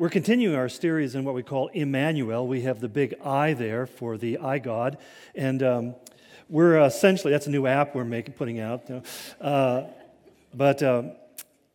We're continuing our series in what we call Immanuel. We have the big I there for the I God. And um, we're essentially, that's a new app we're making, putting out. Uh, but um,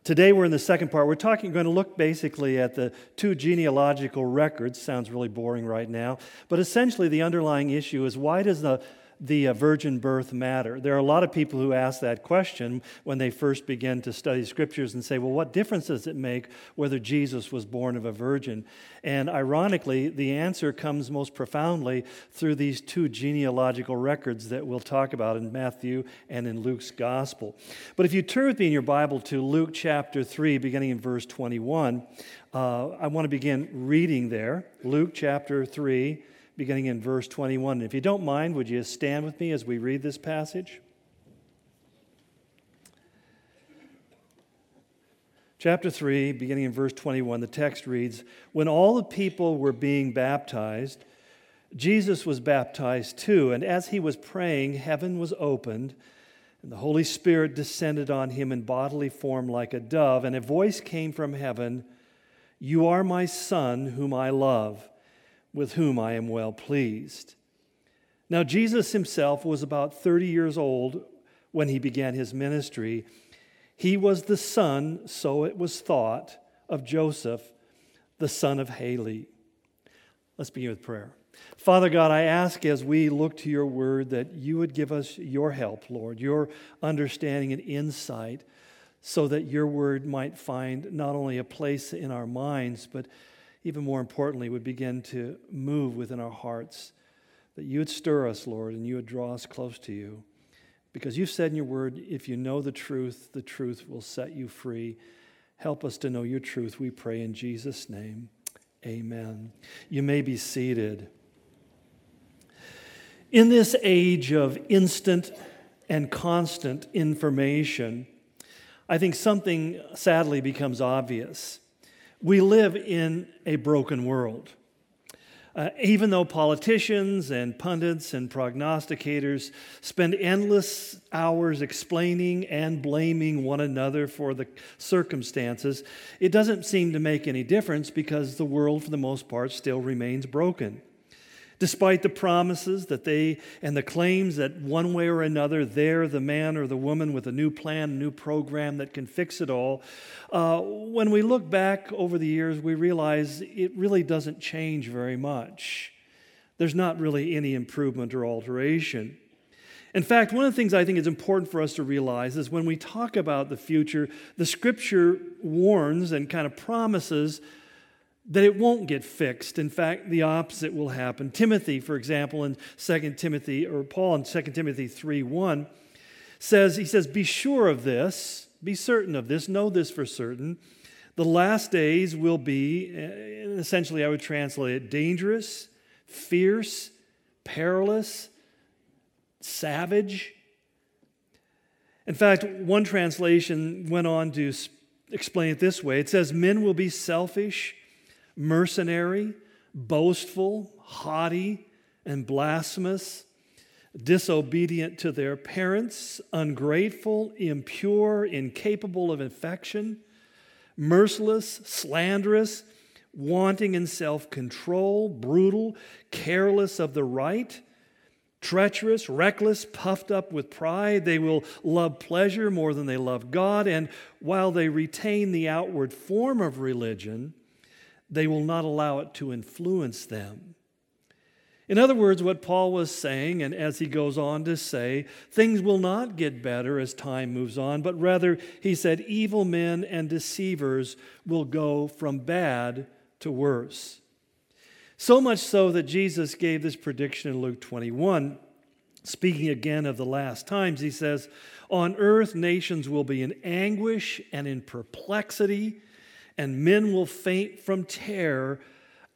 today we're in the second part. We're talking, going to look basically at the two genealogical records. Sounds really boring right now. But essentially, the underlying issue is why does the the uh, virgin birth matter? There are a lot of people who ask that question when they first begin to study scriptures and say, well, what difference does it make whether Jesus was born of a virgin? And ironically, the answer comes most profoundly through these two genealogical records that we'll talk about in Matthew and in Luke's gospel. But if you turn with me in your Bible to Luke chapter 3, beginning in verse 21, uh, I want to begin reading there. Luke chapter 3 beginning in verse 21. And If you don't mind, would you stand with me as we read this passage? Chapter 3, beginning in verse 21, the text reads When all the people were being baptized, Jesus was baptized too, and as he was praying, heaven was opened, and the Holy Spirit descended on him in bodily form like a dove, and a voice came from heaven You are my Son, whom I love with whom I am well pleased. Now, Jesus himself was about 30 years old when he began his ministry. He was the son, so it was thought, of Joseph, the son of Heli. Let's begin with prayer. Father God, I ask as we look to your word that you would give us your help, Lord, your understanding and insight, so that your word might find not only a place in our minds, but even more importantly, would begin to move within our hearts. That you would stir us, Lord, and you would draw us close to you. Because you've said in your word, if you know the truth, the truth will set you free. Help us to know your truth, we pray in Jesus' name. Amen. You may be seated. In this age of instant and constant information, I think something sadly becomes obvious we live in a broken world. Uh, even though politicians and pundits and prognosticators spend endless hours explaining and blaming one another for the circumstances, it doesn't seem to make any difference because the world, for the most part, still remains broken despite the promises that they and the claims that one way or another they're the man or the woman with a new plan, a new program that can fix it all. Uh, when we look back over the years, we realize it really doesn't change very much. There's not really any improvement or alteration. In fact, one of the things I think is important for us to realize is when we talk about the future, the scripture warns and kind of promises that it won't get fixed. In fact, the opposite will happen. Timothy, for example, in 2 Timothy, or Paul in 2 Timothy 3 1, says, he says, Be sure of this, be certain of this, know this for certain. The last days will be, eh, essentially, I would translate it, dangerous, fierce, perilous, savage. In fact, one translation went on to explain it this way it says, Men will be selfish mercenary, boastful, haughty, and blasphemous, disobedient to their parents, ungrateful, impure, incapable of affection, merciless, slanderous, wanting in self control, brutal, careless of the right. Treacherous, reckless, puffed up with pride. They will love pleasure more than they love God. And while they retain the outward form of religion, they will not allow it to influence them. In other words, what Paul was saying, and as he goes on to say, things will not get better as time moves on, but rather, he said, evil men and deceivers will go from bad to worse. So much so that Jesus gave this prediction in Luke 21. Speaking again of the last times, he says, On earth, nations will be in anguish and in perplexity and men will faint from terror,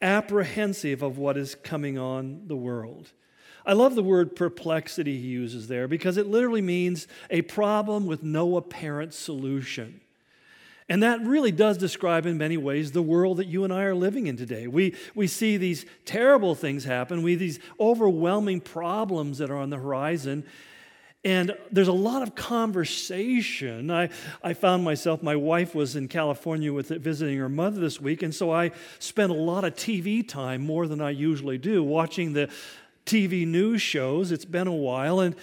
apprehensive of what is coming on the world. I love the word perplexity he uses there because it literally means a problem with no apparent solution. And that really does describe, in many ways, the world that you and I are living in today. We, we see these terrible things happen, we these overwhelming problems that are on the horizon, And there's a lot of conversation. I, I found myself, my wife was in California with visiting her mother this week, and so I spent a lot of TV time, more than I usually do, watching the TV news shows. It's been a while, and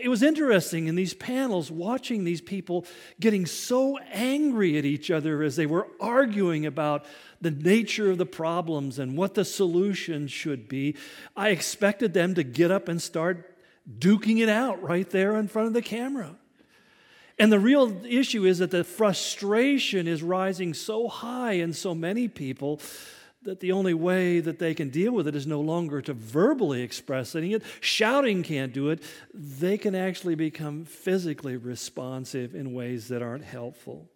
it was interesting in these panels watching these people getting so angry at each other as they were arguing about the nature of the problems and what the solution should be. I expected them to get up and start duking it out right there in front of the camera. And the real issue is that the frustration is rising so high in so many people that the only way that they can deal with it is no longer to verbally express it. Shouting can't do it. They can actually become physically responsive in ways that aren't helpful.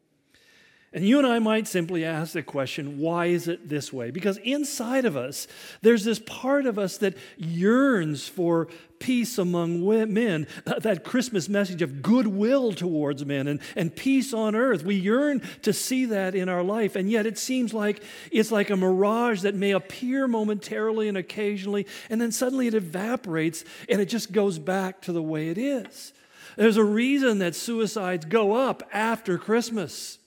And you and I might simply ask the question, why is it this way? Because inside of us, there's this part of us that yearns for peace among men, that Christmas message of goodwill towards men and, and peace on earth. We yearn to see that in our life, and yet it seems like it's like a mirage that may appear momentarily and occasionally, and then suddenly it evaporates and it just goes back to the way it is. There's a reason that suicides go up after Christmas.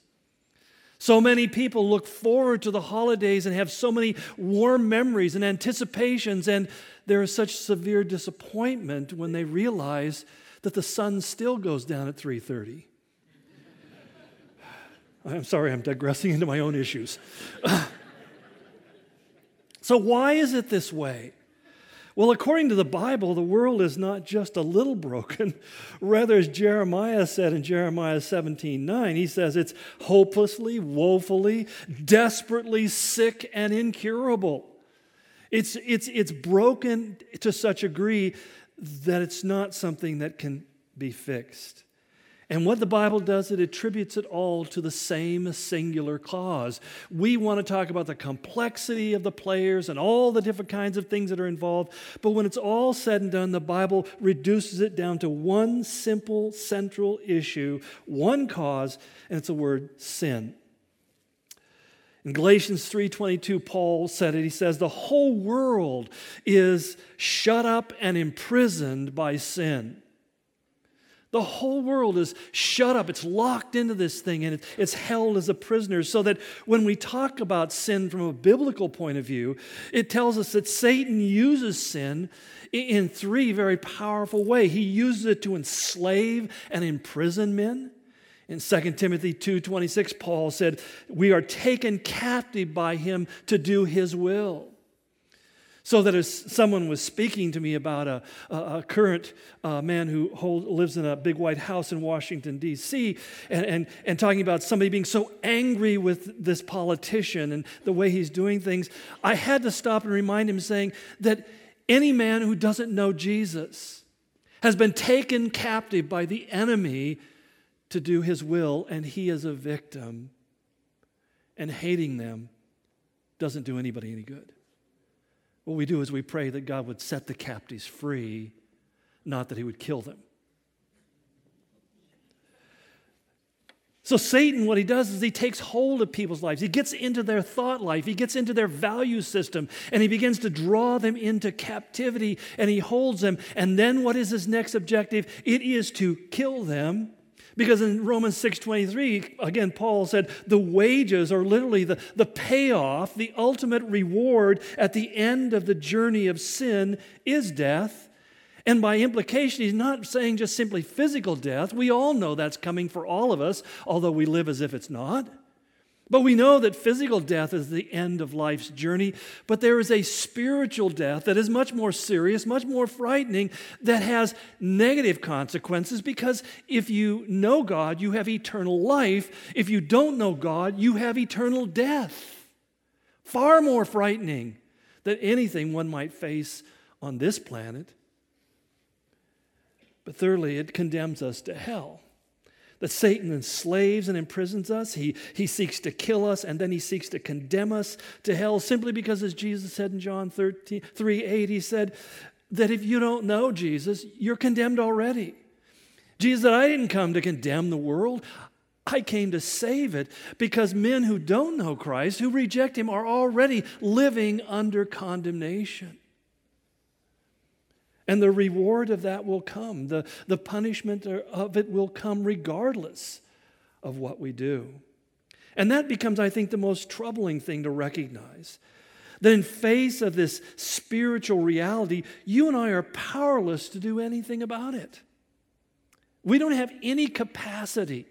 So many people look forward to the holidays and have so many warm memories and anticipations, and there is such severe disappointment when they realize that the sun still goes down at 3:30. I'm sorry, I'm digressing into my own issues. so why is it this way? Well, according to the Bible, the world is not just a little broken. Rather, as Jeremiah said in Jeremiah 17 9, he says it's hopelessly, woefully, desperately sick and incurable. It's, it's, it's broken to such a degree that it's not something that can be fixed. And what the Bible does, it attributes it all to the same singular cause. We want to talk about the complexity of the players and all the different kinds of things that are involved, but when it's all said and done, the Bible reduces it down to one simple central issue, one cause, and it's the word sin. In Galatians 3:22 Paul said it he says the whole world is shut up and imprisoned by sin. The whole world is shut up. It's locked into this thing and it's held as a prisoner. So that when we talk about sin from a biblical point of view, it tells us that Satan uses sin in three very powerful ways. He uses it to enslave and imprison men. In 2 Timothy 2:26 Paul said, "We are taken captive by him to do his will." So that as someone was speaking to me about a, a, a current uh, man who hold, lives in a big white house in Washington, D.C., and, and, and talking about somebody being so angry with this politician and the way he's doing things, I had to stop and remind him, saying that any man who doesn't know Jesus has been taken captive by the enemy to do his will, and he is a victim. And hating them doesn't do anybody any good. What we do is we pray that God would set the captives free, not that he would kill them. So, Satan, what he does is he takes hold of people's lives. He gets into their thought life, he gets into their value system, and he begins to draw them into captivity and he holds them. And then, what is his next objective? It is to kill them because in Romans 6:23, again, Paul said the wages are literally the, the payoff, the ultimate reward at the end of the journey of sin is death. And by implication, he's not saying just simply physical death. We all know that's coming for all of us, although we live as if it's not. But we know that physical death is the end of life's journey, but there is a spiritual death that is much more serious, much more frightening, that has negative consequences because if you know God, you have eternal life. If you don't know God, you have eternal death. Far more frightening than anything one might face on this planet. But thirdly, it condemns us to hell that Satan enslaves and imprisons us. He, he seeks to kill us and then he seeks to condemn us to hell simply because, as Jesus said in John 13, 3 8, he said that if you don't know Jesus, you're condemned already. Jesus said, I didn't come to condemn the world. I came to save it because men who don't know Christ, who reject him, are already living under condemnation. And the reward of that will come. The, the punishment er, of it will come regardless of what we do. And that becomes, I think, the most troubling thing to recognize. That in face of this spiritual reality, you and I are powerless to do anything about it. We don't have any capacity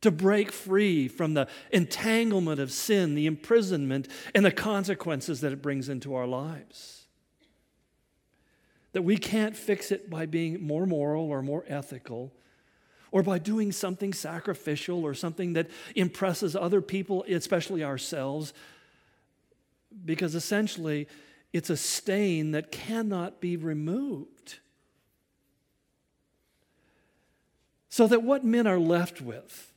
to break free from the entanglement of sin, the imprisonment, and the consequences that it brings into our lives. That we can't fix it by being more moral or more ethical or by doing something sacrificial or something that impresses other people, especially ourselves, because essentially it's a stain that cannot be removed. So that what men are left with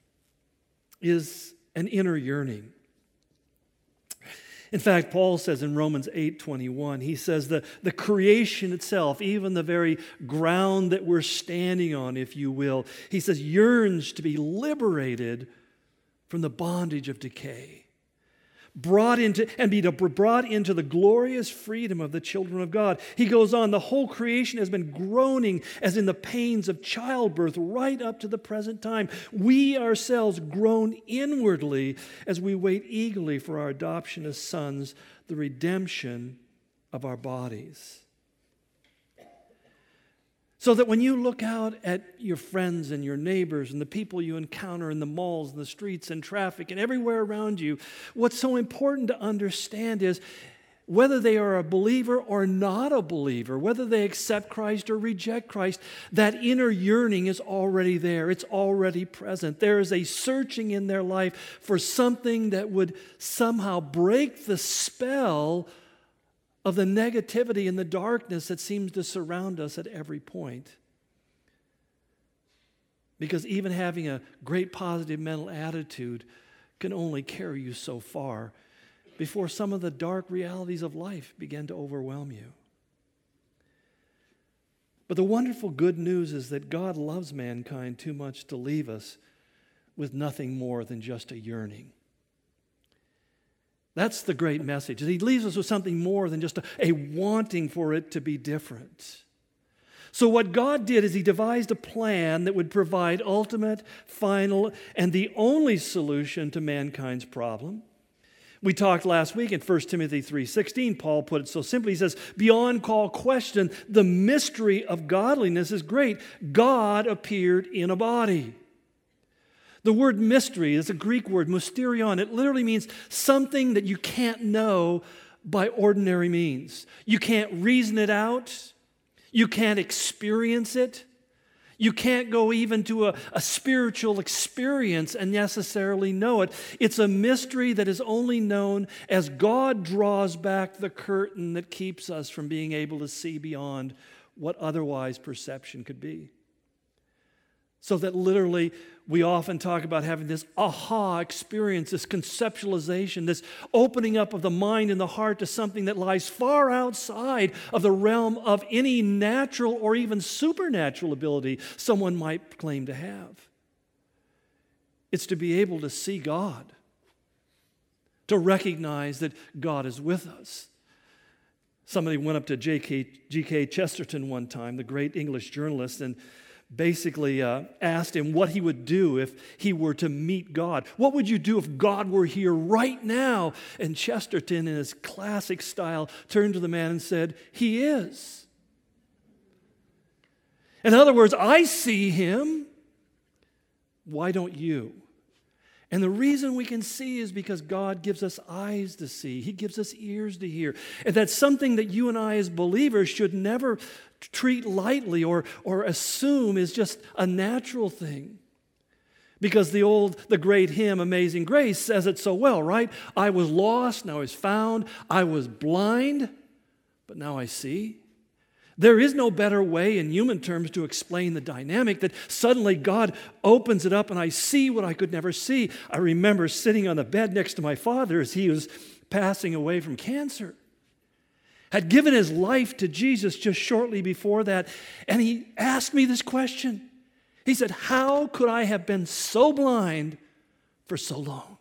is an inner yearning. In fact, Paul says in Romans 8 21, he says the, the creation itself, even the very ground that we're standing on, if you will, he says yearns to be liberated from the bondage of decay brought into and be brought into the glorious freedom of the children of God. He goes on, the whole creation has been groaning as in the pains of childbirth right up to the present time. We ourselves groan inwardly as we wait eagerly for our adoption as sons, the redemption of our bodies. So that when you look out at your friends and your neighbors and the people you encounter in the malls and the streets and traffic and everywhere around you, what's so important to understand is whether they are a believer or not a believer, whether they accept Christ or reject Christ, that inner yearning is already there. It's already present. There is a searching in their life for something that would somehow break the spell of the negativity and the darkness that seems to surround us at every point. Because even having a great positive mental attitude can only carry you so far before some of the dark realities of life begin to overwhelm you. But the wonderful good news is that God loves mankind too much to leave us with nothing more than just a yearning. That's the great message. He leaves us with something more than just a, a, wanting for it to be different. So, what God did is He devised a plan that would provide ultimate, final, and the only solution to mankind's problem. We talked last week in 1 Timothy 3:16 Paul put it so simply he says beyond call question the mystery of godliness is great God appeared in a body the word mystery is a Greek word, mysterion. It literally means something that you can't know by ordinary means. You can't reason it out, you can't experience it. You can't go even to a, a, spiritual experience and necessarily know it. It's a mystery that is only known as God draws back the curtain that keeps us from being able to see beyond what otherwise perception could be. So that literally we often talk about having this aha experience, this conceptualization, this opening up of the mind and the heart to something that lies far outside of the realm of any natural or even supernatural ability someone might claim to have. It's to be able to see God, to recognize that God is with us. Somebody went up to G.K. Chesterton one time, the great English journalist, and basically uh, asked him what he would do if he were to meet God. What would you do if God were here right now? And Chesterton, in his classic style, turned to the man and said, He is. In other words, I see him. Why don't you? And the reason we can see is because God gives us eyes to see. He gives us ears to hear. And that's something that you and I, as believers, should never treat lightly or, or assume is just a natural thing. Because the old, the great hymn, Amazing Grace, says it so well, right? I was lost, now I was found. I was blind, but now I see. There is no better way in human terms to explain the dynamic that suddenly God opens it up and I see what I could never see. I remember sitting on the bed next to my father as he was passing away from cancer. Had given his life to Jesus just shortly before that, and he asked me this question. He said, How could I have been so blind for so long?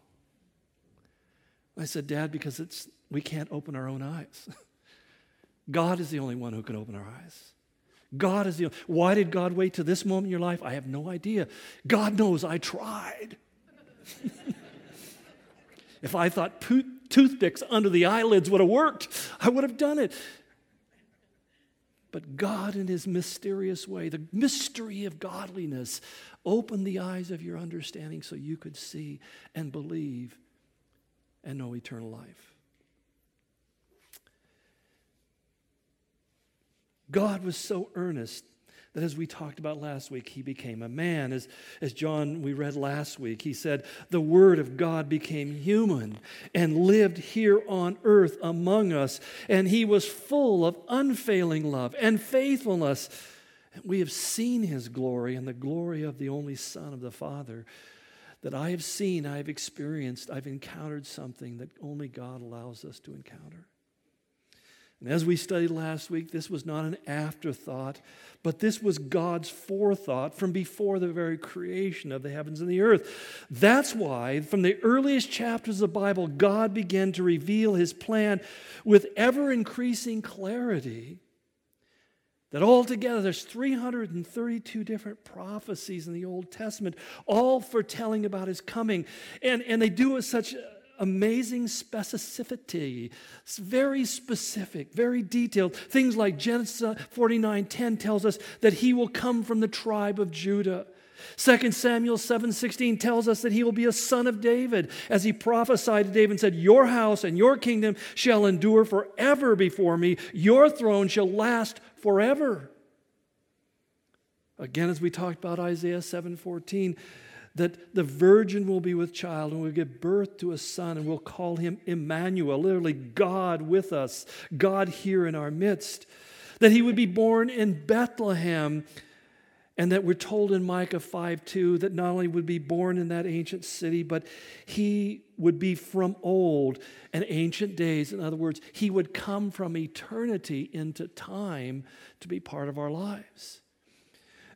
I said, Dad, because it's, we can't open our own eyes. God is the only one who can open our eyes. God is the only, Why did God wait to this moment in your life? I have no idea. God knows I tried. if I thought toothpicks under the eyelids would have worked, I would have done it. But God, in His mysterious way, the mystery of godliness, opened the eyes of your understanding so you could see and believe and know eternal life. God was so earnest that as we talked about last week, he became a man. As, as John, we read last week, he said, The Word of God became human and lived here on earth among us, and he was full of unfailing love and faithfulness. We have seen his glory and the glory of the only Son of the Father. That I have seen, I have experienced, I've encountered something that only God allows us to encounter. And as we studied last week, this was not an afterthought, but this was God's forethought from before the very creation of the heavens and the earth. That's why, from the earliest chapters of the Bible, God began to reveal his plan with ever increasing clarity. That altogether there's 332 different prophecies in the Old Testament, all foretelling about his coming. And, and they do it such amazing specificity. It's very specific, very detailed. Things like Genesis 49:10 tells us that he will come from the tribe of Judah. 2 Samuel 7:16 tells us that he will be a son of David as he prophesied to David and said, "Your house and your kingdom shall endure forever before me. Your throne shall last forever." Again as we talked about Isaiah 7:14, that the virgin will be with child and will give birth to a son and we'll call him Emmanuel, literally God with us, God here in our midst. That he would be born in Bethlehem and that we're told in Micah 5 2 that not only would be born in that ancient city, but he would be from old and ancient days. In other words, he would come from eternity into time to be part of our lives.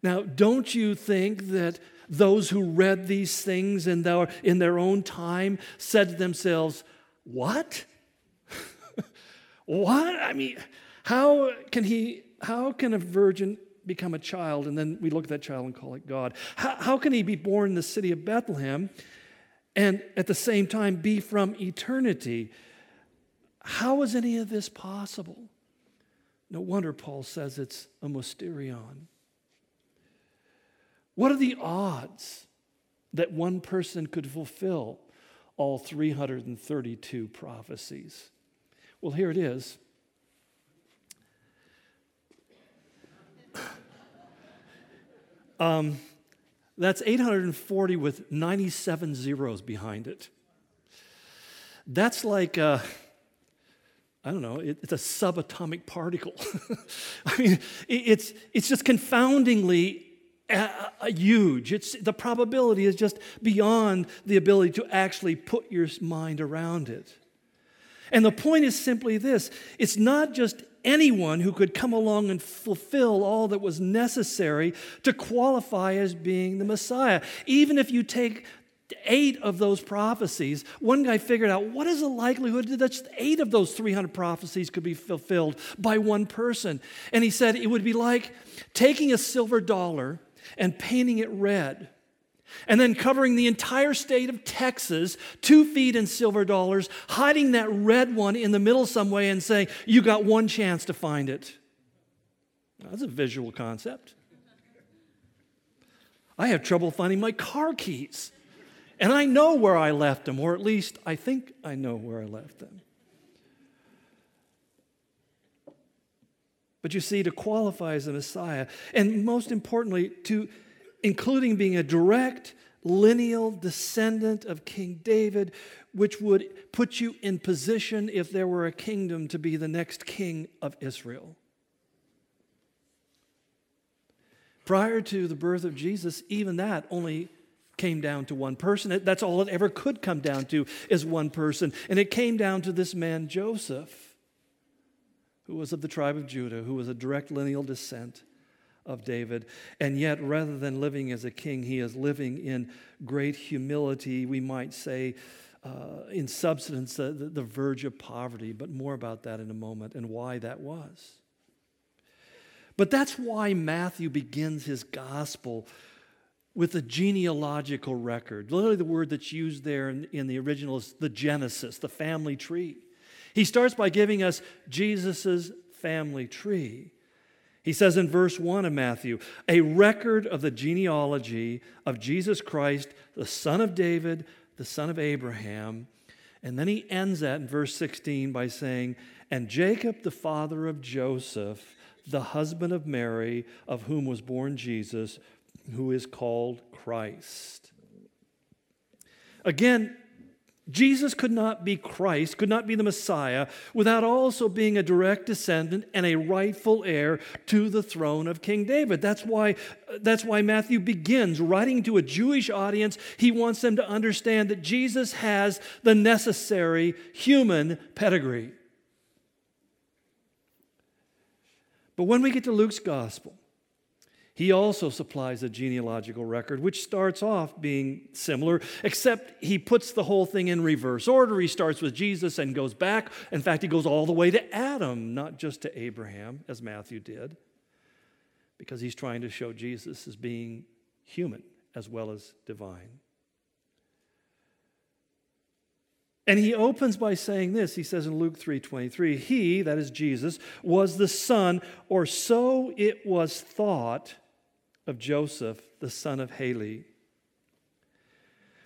Now, don't you think that those who read these things in their, in their own time said to themselves, What? what? I mean, how can he, how can a virgin become a child? And then we look at that child and call it God. How, how can he be born in the city of Bethlehem and at the same time be from eternity? How is any of this possible? No wonder Paul says it's a mysterion. What are the odds that one person could fulfill all 332 prophecies? Well, here it is. Um, that's 840 with 97 zeros behind it. That's like, uh, I don't know, it, it's a subatomic particle. I mean, it, it's, it's just confoundingly huge. It's, the probability is just beyond the ability to actually put your mind around it. And the point is simply this it's not just anyone who could come along and fulfill all that was necessary to qualify as being the Messiah. Even if you take eight of those prophecies, one guy figured out what is the likelihood that eight of those 300 prophecies could be fulfilled by one person. And he said it would be like taking a silver dollar and painting it red. And then covering the entire state of Texas, two feet in silver dollars, hiding that red one in the middle some way and saying, You got one chance to find it. That's a visual concept. I have trouble finding my car keys. And I know where I left them, or at least I think I know where I left them. But you see, to qualify as a Messiah, and most importantly, to including being a direct lineal descendant of King David, which would put you in position, if there were a kingdom, to be the next king of Israel. Prior to the birth of Jesus, even that only came down to one person. That's all it ever could come down to is one person. And it came down to this man, Joseph who was of the tribe of Judah, who was a direct lineal descent of David. And yet, rather than living as a king, he is living in great humility, we might say, uh, in substance, the, the, the verge of poverty. But more about that in a moment and why that was. But that's why Matthew begins his gospel with a genealogical record. Literally, the word that's used there in, in the original is the Genesis, the family tree. He starts by giving us Jesus' family tree. He says in verse 1 of Matthew, a record of the genealogy of Jesus Christ, the son of David, the son of Abraham. And then he ends that in verse 16 by saying, And Jacob, the father of Joseph, the husband of Mary, of whom was born Jesus, who is called Christ. Again, Jesus could not be Christ, could not be the Messiah, without also being a direct descendant and a rightful heir to the throne of King David. That's why, that's why Matthew begins writing to a Jewish audience. He wants them to understand that Jesus has the necessary human pedigree. But when we get to Luke's gospel, he also supplies a genealogical record, which starts off being similar, except he puts the whole thing in reverse order. He starts with Jesus and goes back. In fact, he goes all the way to Adam, not just to Abraham, as Matthew did, because he's trying to show Jesus as being human as well as divine. And he opens by saying this. He says in Luke 3:23, "He, that is Jesus, was the son, or so it was thought, of Joseph, the son of Heli."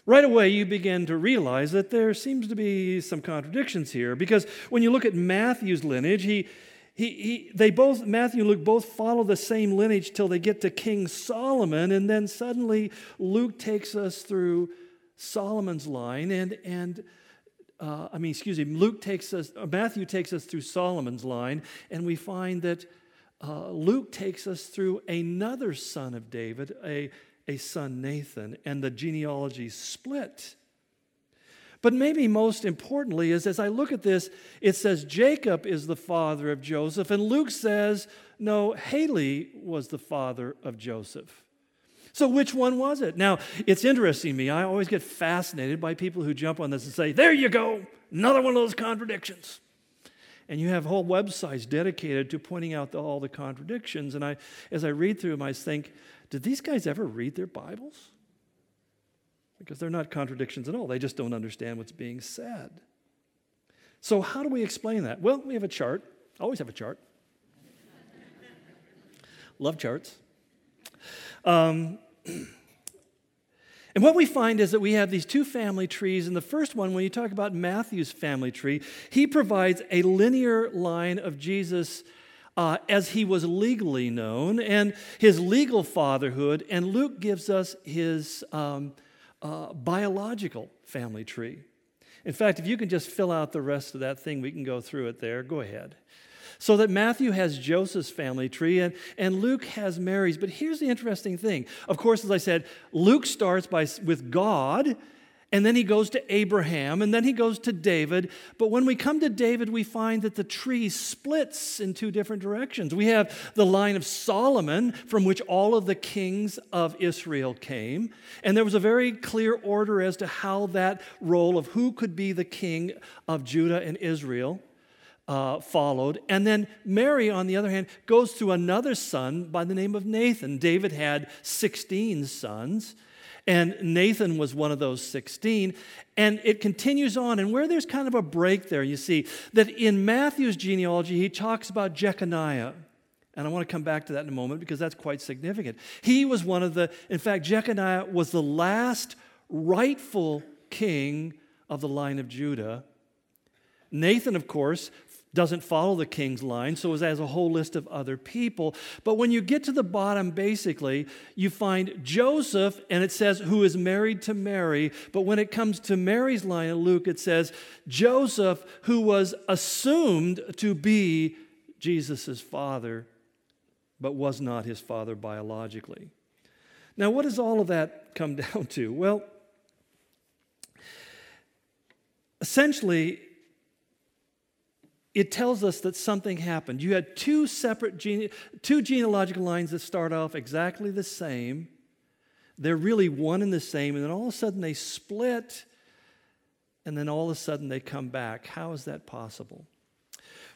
Right away, you begin to realize that there seems to be some contradictions here because when you look at Matthew's lineage, he, he, he, they both, Matthew and Luke both follow the same lineage till they get to King Solomon, and then suddenly Luke takes us through Solomon's line, and, and uh, I mean, excuse me, Luke takes us, Matthew takes us through Solomon's line, and we find that uh, Luke takes us through another son of David, a, a son Nathan, and the genealogy split. But maybe most importantly is as I look at this, it says Jacob is the father of Joseph, and Luke says, no, Heli was the father of Joseph. So which one was it? Now, it's interesting to me. I always get fascinated by people who jump on this and say, there you go, another one of those contradictions and you have whole websites dedicated to pointing out the, all the contradictions. And I, as I read through them, I think, did these guys ever read their Bibles? Because they're not contradictions at all. They just don't understand what's being said. So, how do we explain that? Well, we have a chart. I Always have a chart. Love charts. Um, And what we find is that we have these two family trees. And the first one, when you talk about Matthew's family tree, he provides a linear line of Jesus uh, as he was legally known and his legal fatherhood. And Luke gives us his um, uh, biological family tree. In fact, if you can just fill out the rest of that thing, we can go through it there. Go ahead. So that Matthew has Joseph's family tree and, and Luke has Mary's. But here's the interesting thing. Of course, as I said, Luke starts by, with God, and then he goes to Abraham, and then he goes to David. But when we come to David, we find that the tree splits in two different directions. We have the line of Solomon, from which all of the kings of Israel came. And there was a very clear order as to how that role of who could be the king of Judah and Israel uh, followed. And then Mary, on the other hand, goes to another son by the name of Nathan. David had 16 sons, and Nathan was one of those 16. And it continues on. And where there's kind of a break there, you see that in Matthew's genealogy, he talks about Jeconiah. And I want to come back to that in a moment because that's quite significant. He was one of the, in fact, Jeconiah was the last rightful king of the line of Judah. Nathan, of course, doesn't follow the king's line, so it has a whole list of other people. But when you get to the bottom, basically, you find Joseph, and it says, who is married to Mary. But when it comes to Mary's line in Luke, it says, Joseph, who was assumed to be Jesus' father, but was not his father biologically. Now, what does all of that come down to? Well, essentially, it tells us that something happened. You had two separate gene- two genealogical lines that start off exactly the same. They're really one and the same, and then all of a sudden they split, and then all of a sudden they come back. How is that possible?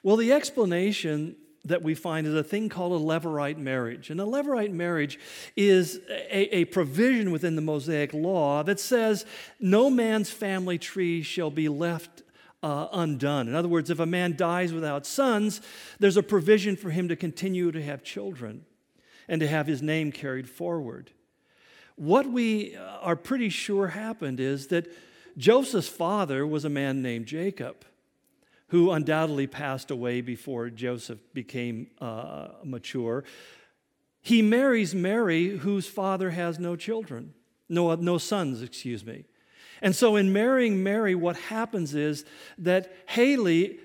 Well, the explanation that we find is a thing called a Levirate marriage. And a Levirate marriage is a, a, provision within the Mosaic law that says no man's family tree shall be left uh, undone. In other words, if a man dies without sons, there's a provision for him to continue to have children and to have his name carried forward. What we are pretty sure happened is that Joseph's father was a man named Jacob who undoubtedly passed away before Joseph became uh, mature. He marries Mary, whose father has no children, no, no sons, excuse me. And so, in marrying Mary, what happens is that Heli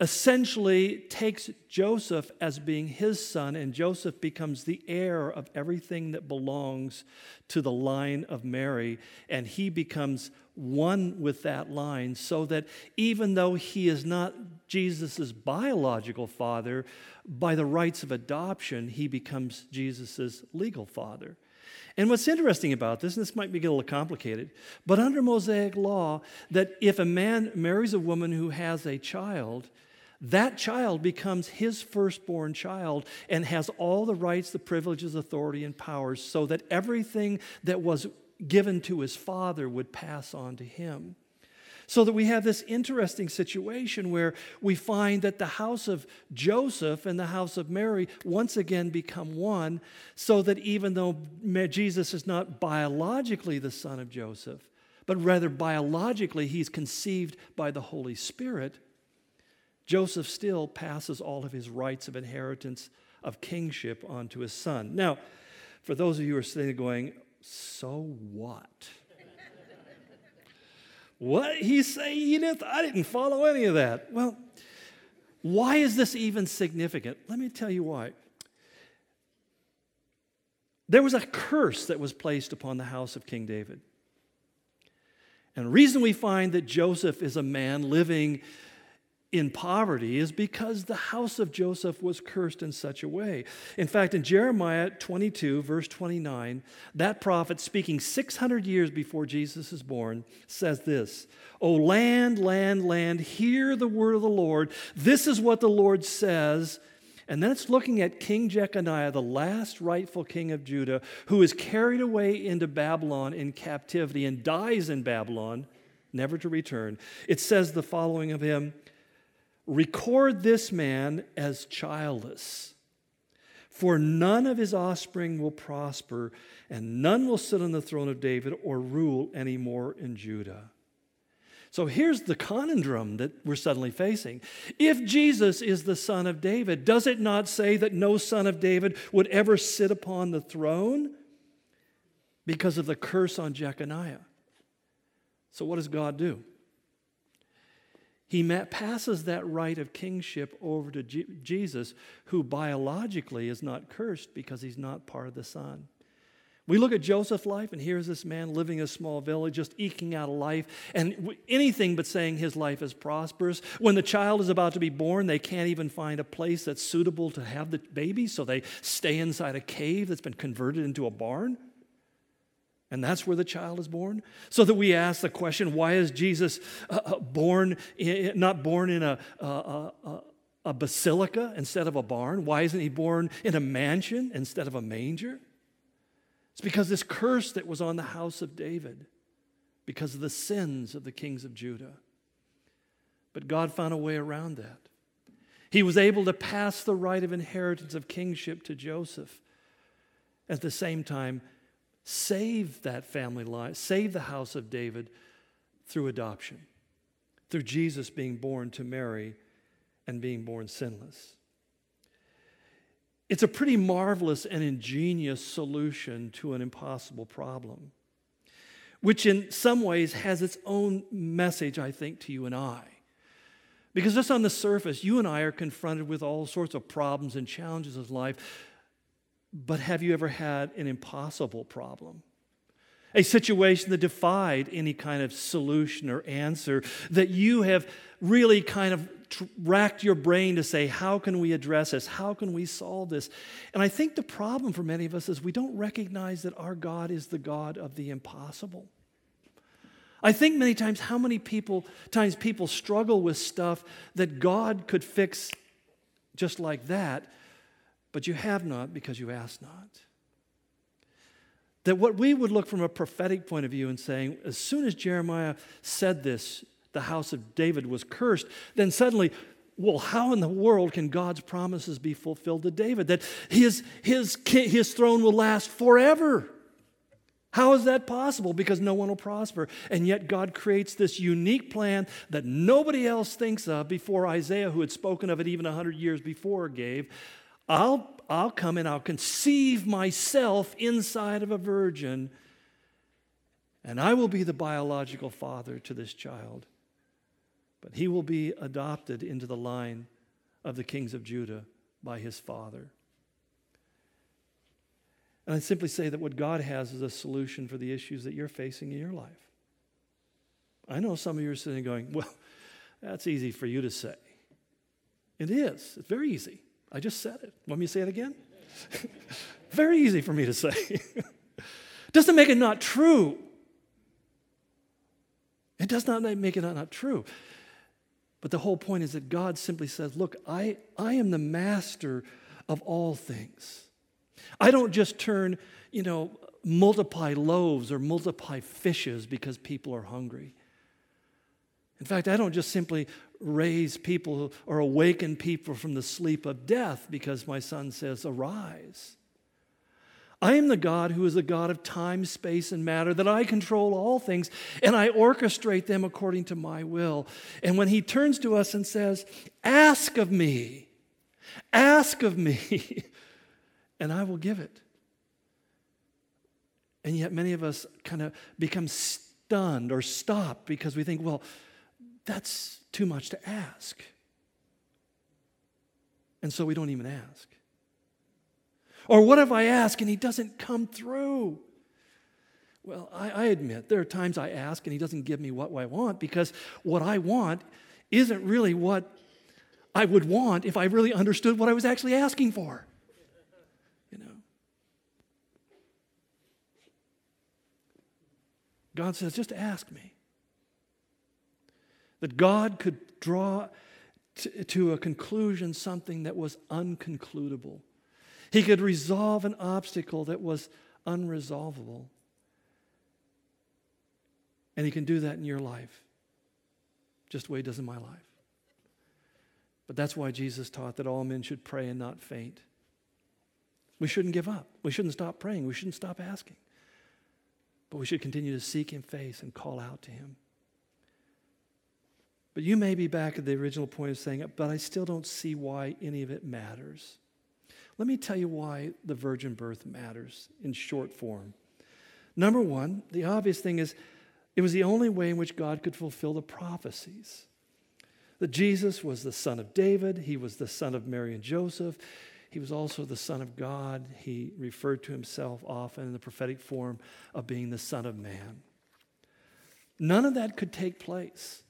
essentially takes Joseph as being his son, and Joseph becomes the heir of everything that belongs to the line of Mary, and he becomes one with that line, so that even though he is not Jesus' biological father, by the rights of adoption, he becomes Jesus' legal father. And what's interesting about this, and this might be a little complicated, but under Mosaic law, that if a man marries a woman who has a child, that child becomes his firstborn child and has all the rights, the privileges, authority, and powers, so that everything that was given to his father would pass on to him. So that we have this interesting situation where we find that the house of Joseph and the house of Mary once again become one, so that even though Jesus is not biologically the son of Joseph, but rather biologically he's conceived by the Holy Spirit, Joseph still passes all of his rights of inheritance of kingship onto his son. Now, for those of you who are sitting there going, so what? What he say, Edith? I didn't follow any of that. Well, why is this even significant? Let me tell you why. There was a curse that was placed upon the house of King David. And the reason we find that Joseph is a man living in poverty is because the house of Joseph was cursed in such a way. In fact, in Jeremiah 22, verse 29, that prophet, speaking 600 years before Jesus is born, says this O land, land, land, hear the word of the Lord. This is what the Lord says. And then it's looking at King Jeconiah, the last rightful king of Judah, who is carried away into Babylon in captivity and dies in Babylon, never to return. It says the following of him Record this man as childless, for none of his offspring will prosper, and none will sit on the throne of David or rule anymore in Judah. So here's the conundrum that we're suddenly facing. If Jesus is the son of David, does it not say that no son of David would ever sit upon the throne because of the curse on Jeconiah? So what does God do? He passes that right of kingship over to Jesus, who biologically is not cursed because he's not part of the Son. We look at Joseph's life, and here's this man living in a small village, just eking out a life, and anything but saying his life is prosperous. When the child is about to be born, they can't even find a place that's suitable to have the baby, so they stay inside a cave that's been converted into a barn. And that's where the child is born. So that we ask the question why is Jesus uh, uh born, in, not born in a, a, a, a basilica instead of a barn? Why isn't he born in a mansion instead of a manger? It's because this curse that was on the house of David, because of the sins of the kings of Judah. But God found a way around that. He was able to pass the right of inheritance of kingship to Joseph. At the same time, save that family line, save the house of David through adoption, through Jesus being born to Mary and being born sinless. It's a pretty marvelous and ingenious solution to an impossible problem, which in some ways has its own message, I think, to you and I. Because just on the surface, you and I are confronted with all sorts of problems and challenges of life but have you ever had an impossible problem? A situation that defied any kind of solution or answer, that you have really kind of racked your brain to say, How can we address this? How can we solve this? And I think the problem for many of us is we don't recognize that our God is the God of the impossible. I think many times how many people times people struggle with stuff that God could fix just like that, but you have not because you ask not. That what we would look from a prophetic point of view and saying, as soon as Jeremiah said this, the house of David was cursed, then suddenly, well, how in the world can God's promises be fulfilled to David? That his, his, his throne will last forever. How is that possible? Because no one will prosper. And yet God creates this unique plan that nobody else thinks of before Isaiah, who had spoken of it even 100 years before, gave. I'll, I'll come and I'll conceive myself inside of a virgin, and I will be the biological father to this child. But he will be adopted into the line of the kings of Judah by his father. And I simply say that what God has is a solution for the issues that you're facing in your life. I know some of you are sitting going, well, that's easy for you to say. It is. It's very easy. I just said it. Want me to say it again? very easy for me to say. Doesn't make it not true. It does not make it not true. But the whole point is that God simply says, Look, I, I am the master of all things. I don't just turn, you know, multiply loaves or multiply fishes because people are hungry. In fact, I don't just simply raise people or awaken people from the sleep of death because my son says, Arise. I am the God who is the God of time, space, and matter, that I control all things and I orchestrate them according to my will. And when he turns to us and says, Ask of me, ask of me, and I will give it. And yet, many of us kind of become stunned or stop because we think, well, that's too much to ask. And so we don't even ask. Or what if I ask and he doesn't come through? Well, I, I, admit there are times I ask and he doesn't give me what I want because what I want isn't really what I would want if I really understood what I was actually asking for. You know. God says, just ask me. That God could draw t- to a conclusion something that was unconcludable. He could resolve an obstacle that was unresolvable. And He can do that in your life, just the way He does in my life. But that's why Jesus taught that all men should pray and not faint. We shouldn't give up. We shouldn't stop praying. We shouldn't stop asking. But we should continue to seek Him face and call out to Him. But you may be back at the original point of saying, but I still don't see why any of it matters. Let me tell you why the virgin birth matters in short form. Number one, the obvious thing is it was the only way in which God could fulfill the prophecies. That Jesus was the son of David, he was the son of Mary and Joseph, he was also the Son of God. He referred to himself often in the prophetic form of being the Son of Man. None of that could take place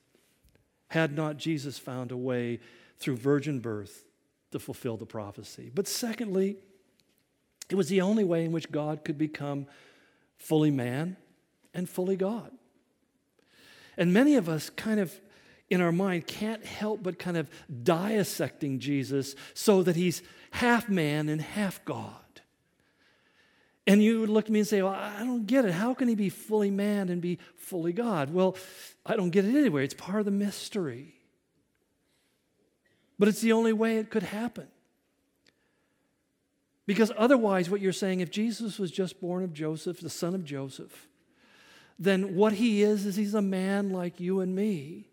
had not Jesus found a way through virgin birth to fulfill the prophecy. But secondly, it was the only way in which God could become fully man and fully God. And many of us kind of in our mind can't help but kind of dissecting Jesus so that he's half man and half God. And you would look at me and say, Well, I don't get it. How can he be fully man and be fully God? Well, I don't get it anyway. It's part of the mystery. But it's the only way it could happen. Because otherwise, what you're saying, if Jesus was just born of Joseph, the son of Joseph, then what he is, is he's a man like you and me.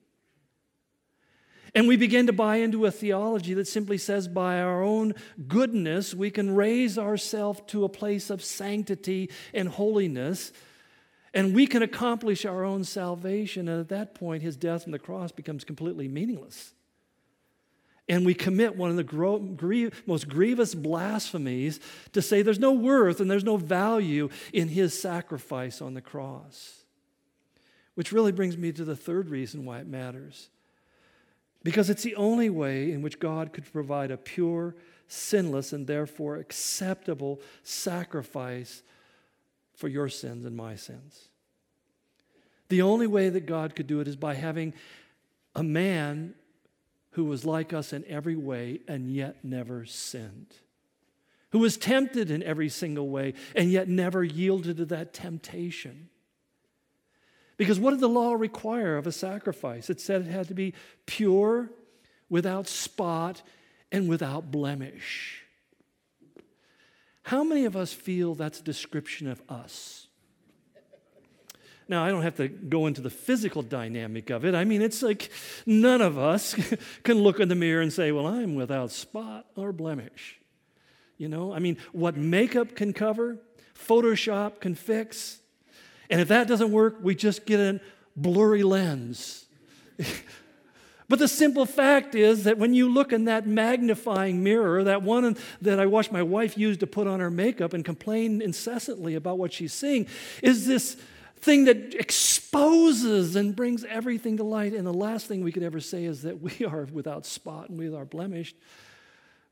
And we begin to buy into a theology that simply says by our own goodness, we can raise ourselves to a place of sanctity and holiness, and we can accomplish our own salvation. And at that point, his death on the cross becomes completely meaningless. And we commit one of the gro- most grievous blasphemies to say there's no worth and there's no value in his sacrifice on the cross. Which really brings me to the third reason why it matters because it's the only way in which God could provide a pure, sinless, and therefore acceptable sacrifice for your sins and my sins. The only way that God could do it is by having a man who was like us in every way and yet never sinned, who was tempted in every single way and yet never yielded to that temptation. Because what did the law require of a sacrifice? It said it had to be pure, without spot, and without blemish. How many of us feel that's a description of us? Now, I don't have to go into the physical dynamic of it. I mean, it's like none of us can look in the mirror and say, Well, I'm without spot or blemish. You know, I mean, what makeup can cover, Photoshop can fix. And if that doesn't work, we just get a blurry lens. But the simple fact is that when you look in that magnifying mirror, that one that I watched my wife use to put on her makeup and complain incessantly about what she's seeing, is this thing that exposes and brings everything to light. And the last thing we could ever say is that we are without spot and we are blemished.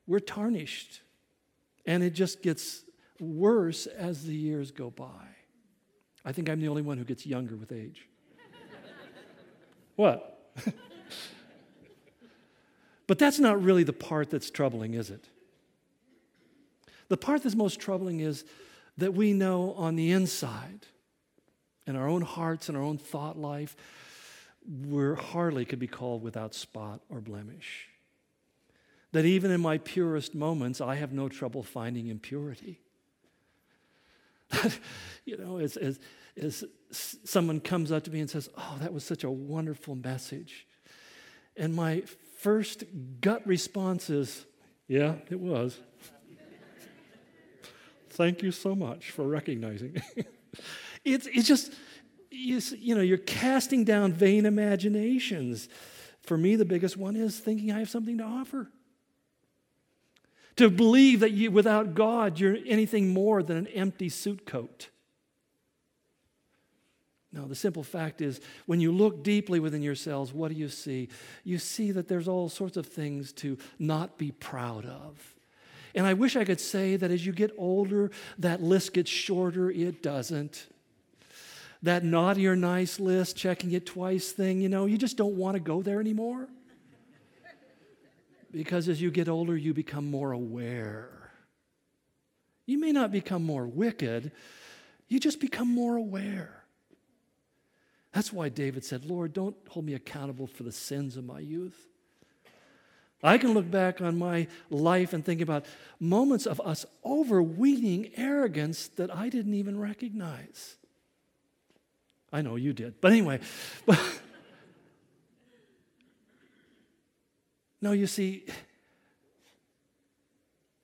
We're tarnished. And it just gets worse as the years go by. I think I'm the only one who gets younger with age. what? But that's not really the part that's troubling, is it? The part that's most troubling is that we know on the inside, in our own hearts and our own thought life, we're hardly could be called without spot or blemish. That even in my purest moments, I have no trouble finding impurity. you know, as, as, as someone comes up to me and says, Oh, that was such a wonderful message. And my first gut response is, Yeah, it was. Thank you so much for recognizing. it's, it's just, it's, you know, you're casting down vain imaginations. For me, the biggest one is thinking I have something to offer. To believe that you, without God, you're anything more than an empty suit coat. No, the simple fact is, when you look deeply within yourselves, what do you see? You see that there's all sorts of things to not be proud of. And I wish I could say that as you get older, that list gets shorter. It doesn't. That naughty or nice list, checking it twice thing, you know, you just don't want to go there anymore. Because as you get older, you become more aware. You may not become more wicked, you just become more aware. That's why David said, Lord, don't hold me accountable for the sins of my youth. I can look back on my life and think about moments of us overweening arrogance that I didn't even recognize. I know you did. But anyway, no, you see,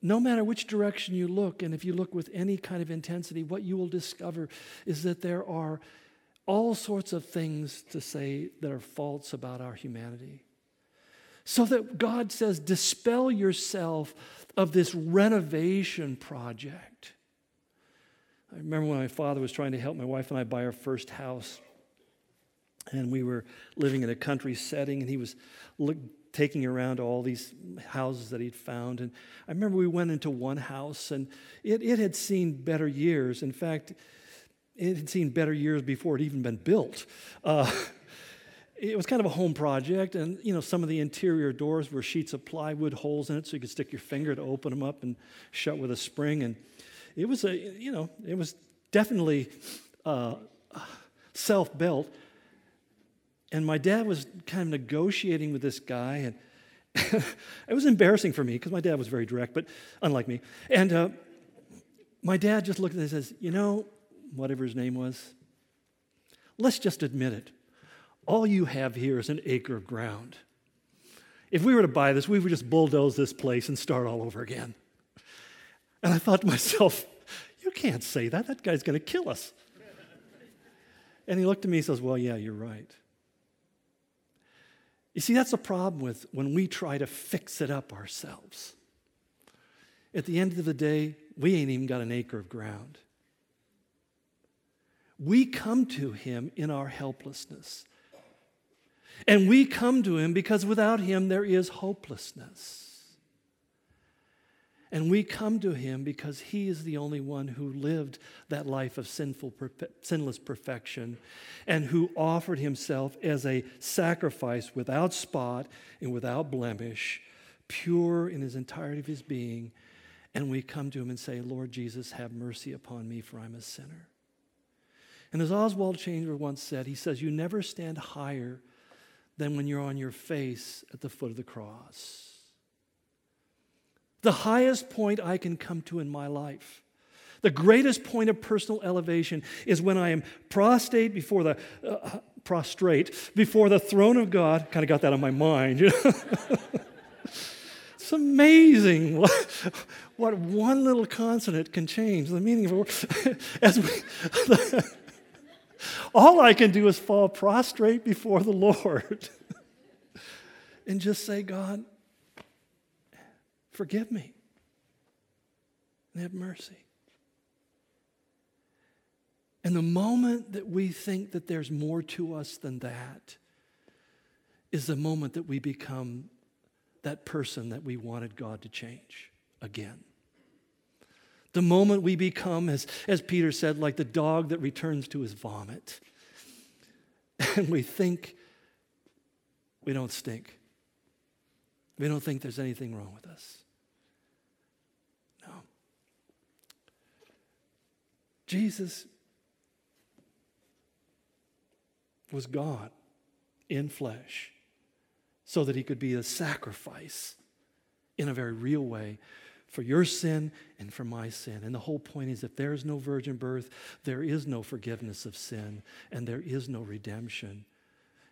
no matter which direction you look, and if you look with any kind of intensity, what you will discover is that there are all sorts of things to say that are false about our humanity. So that God says, dispel yourself of this renovation project. I remember when my father was trying to help my wife and I buy our first house. And we were living in a country setting, and he was look, taking around all these houses that he'd found. And I remember we went into one house, and it, it had seen better years. In fact, it had seen better years before it even been built. Uh, it was kind of a home project, and you know some of the interior doors were sheets of plywood, holes in it, so you could stick your finger to open them up and shut with a spring. And it was a, you know, it was definitely uh, self-built. And my dad was kind of negotiating with this guy, and it was embarrassing for me because my dad was very direct, but unlike me. And uh, my dad just looked at it and says, "You know, whatever his name was, let's just admit it. All you have here is an acre of ground. If we were to buy this, we would just bulldoze this place and start all over again. And I thought to myself, you can't say that. That guy's going to kill us. And he looked at me and says, Well, yeah, you're right. You see, that's the problem with when we try to fix it up ourselves. At the end of the day, we ain't even got an acre of ground. We come to him in our helplessness. And we come to him because without him there is hopelessness. And we come to him because he is the only one who lived that life of sinful, sinless perfection and who offered himself as a sacrifice without spot and without blemish, pure in his entirety of his being. And we come to him and say, Lord Jesus, have mercy upon me, for I'm a sinner. And as Oswald Chambers once said, he says, You never stand higher than when you're on your face at the foot of the cross. The highest point I can come to in my life. The greatest point of personal elevation is when I am prostrate before the uh, prostrate before the throne of God. Kind of got that on my mind. it's amazing what, one little consonant can change the meaning of a word. As we, all I can do is fall prostrate before the Lord and just say, God, forgive me and have mercy. And the moment that we think that there's more to us than that is the moment that we become that person that we wanted God to change again. The moment we become, as, as Peter said, like the dog that returns to his vomit. And we think we don't stink. We don't think there's anything wrong with us. No. Jesus was God in flesh so that he could be a sacrifice in a very real way for your sin and for my sin. And the whole point is if there is no virgin birth, there is no forgiveness of sin and there is no redemption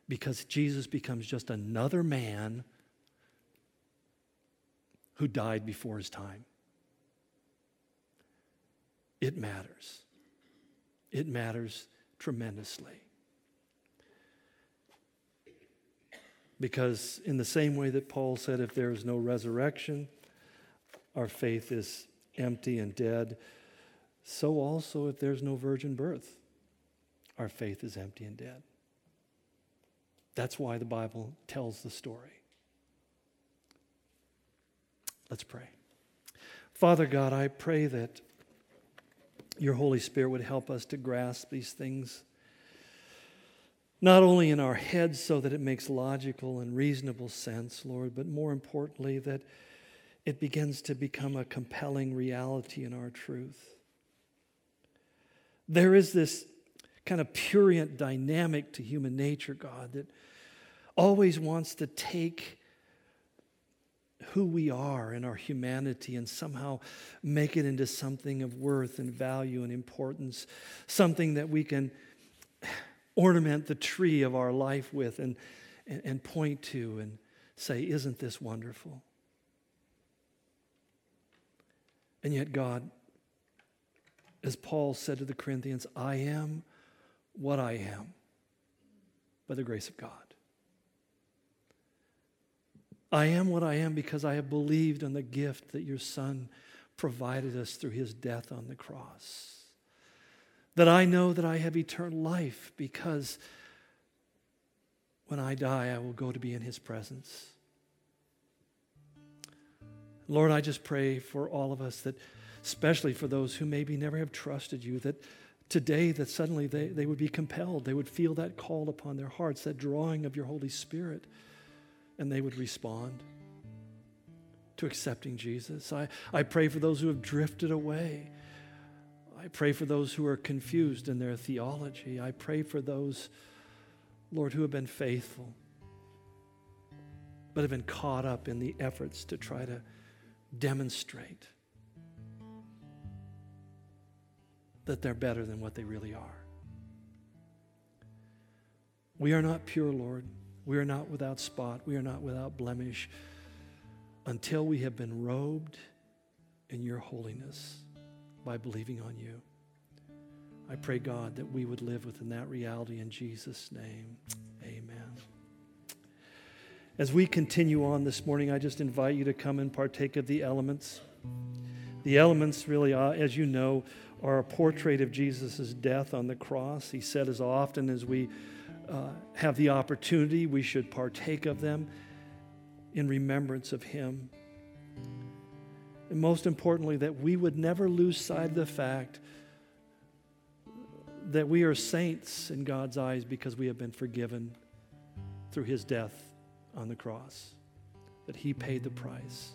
because Jesus becomes just another man who died before his time. It matters. It matters tremendously. Because, in the same way that Paul said, if there is no resurrection, our faith is empty and dead. So also, if there's no virgin birth, our faith is empty and dead. That's why the Bible tells the story. Let's pray. Father God, I pray that your Holy Spirit would help us to grasp these things, not only in our heads so that it makes logical and reasonable sense, Lord, but more importantly, that it begins to become a compelling reality in our truth. There is this kind of purient dynamic to human nature, God, that always wants to take who we are in our humanity and somehow make it into something of worth and value and importance, something that we can ornament the tree of our life with and, and, and point to and say, Isn't this wonderful? And yet, God, as Paul said to the Corinthians, I am what I am by the grace of God. I am what I am because I have believed on the gift that your Son provided us through his death on the cross. That I know that I have eternal life because when I die, I will go to be in his presence. Lord, I just pray for all of us that, especially for those who maybe never have trusted you, that today that suddenly they, they would be compelled, they would feel that call upon their hearts, that drawing of your Holy Spirit, and they would respond to accepting Jesus. I, I pray for those who have drifted away. I pray for those who are confused in their theology. I pray for those, Lord, who have been faithful, but have been caught up in the efforts to try to demonstrate that they're better than what they really are. We are not pure, Lord. We are not without spot. We are not without blemish until we have been robed in your holiness by believing on you. I pray, God, that we would live within that reality in Jesus' name. As we continue on this morning, I just invite you to come and partake of the elements. The elements, really, uh, as you know, are a portrait of Jesus' death on the cross. He said, as often as we uh, have the opportunity, we should partake of them in remembrance of Him. And most importantly, that we would never lose sight of the fact that we are saints in God's eyes because we have been forgiven through his death on the cross, that he paid the price.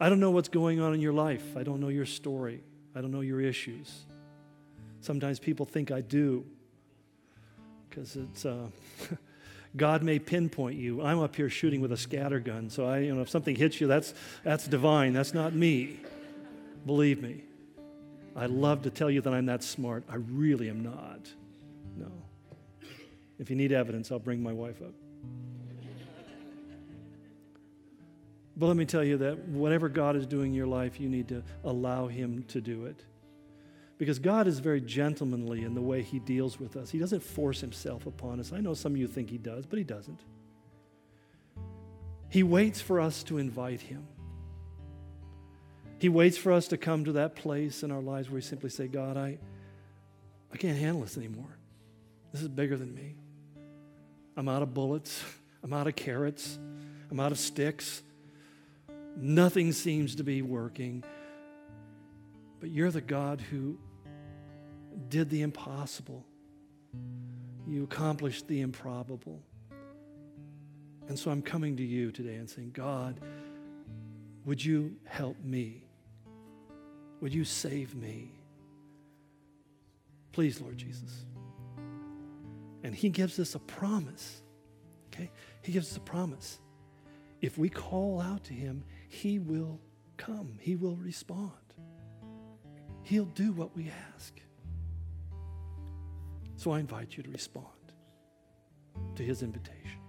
I don't know what's going on in your life. I don't know your story. I don't know your issues. Sometimes people think I do because it's. Uh, God may pinpoint you. I'm up here shooting with a scatter gun, so I, you know, if something hits you, that's, that's divine. That's not me. Believe me. I love to tell you that I'm that smart. I really am not. No. If you need evidence, I'll bring my wife up. But let me tell you that whatever God is doing in your life, you need to allow Him to do it. Because God is very gentlemanly in the way He deals with us. He doesn't force Himself upon us. I know some of you think He does, but He doesn't. He waits for us to invite Him. He waits for us to come to that place in our lives where we simply say, God, I, I can't handle this anymore. This is bigger than me. I'm out of bullets. I'm out of carrots. I'm out of sticks. Nothing seems to be working. But you're the God who did the impossible. You accomplished the improbable. And so I'm coming to you today and saying, God, would you help me? Would you save me? Please, Lord Jesus. And He gives us a promise. Okay? He gives us a promise. If we call out to Him, He will come, He will respond. He'll do what we ask. So I invite you to respond to His invitation.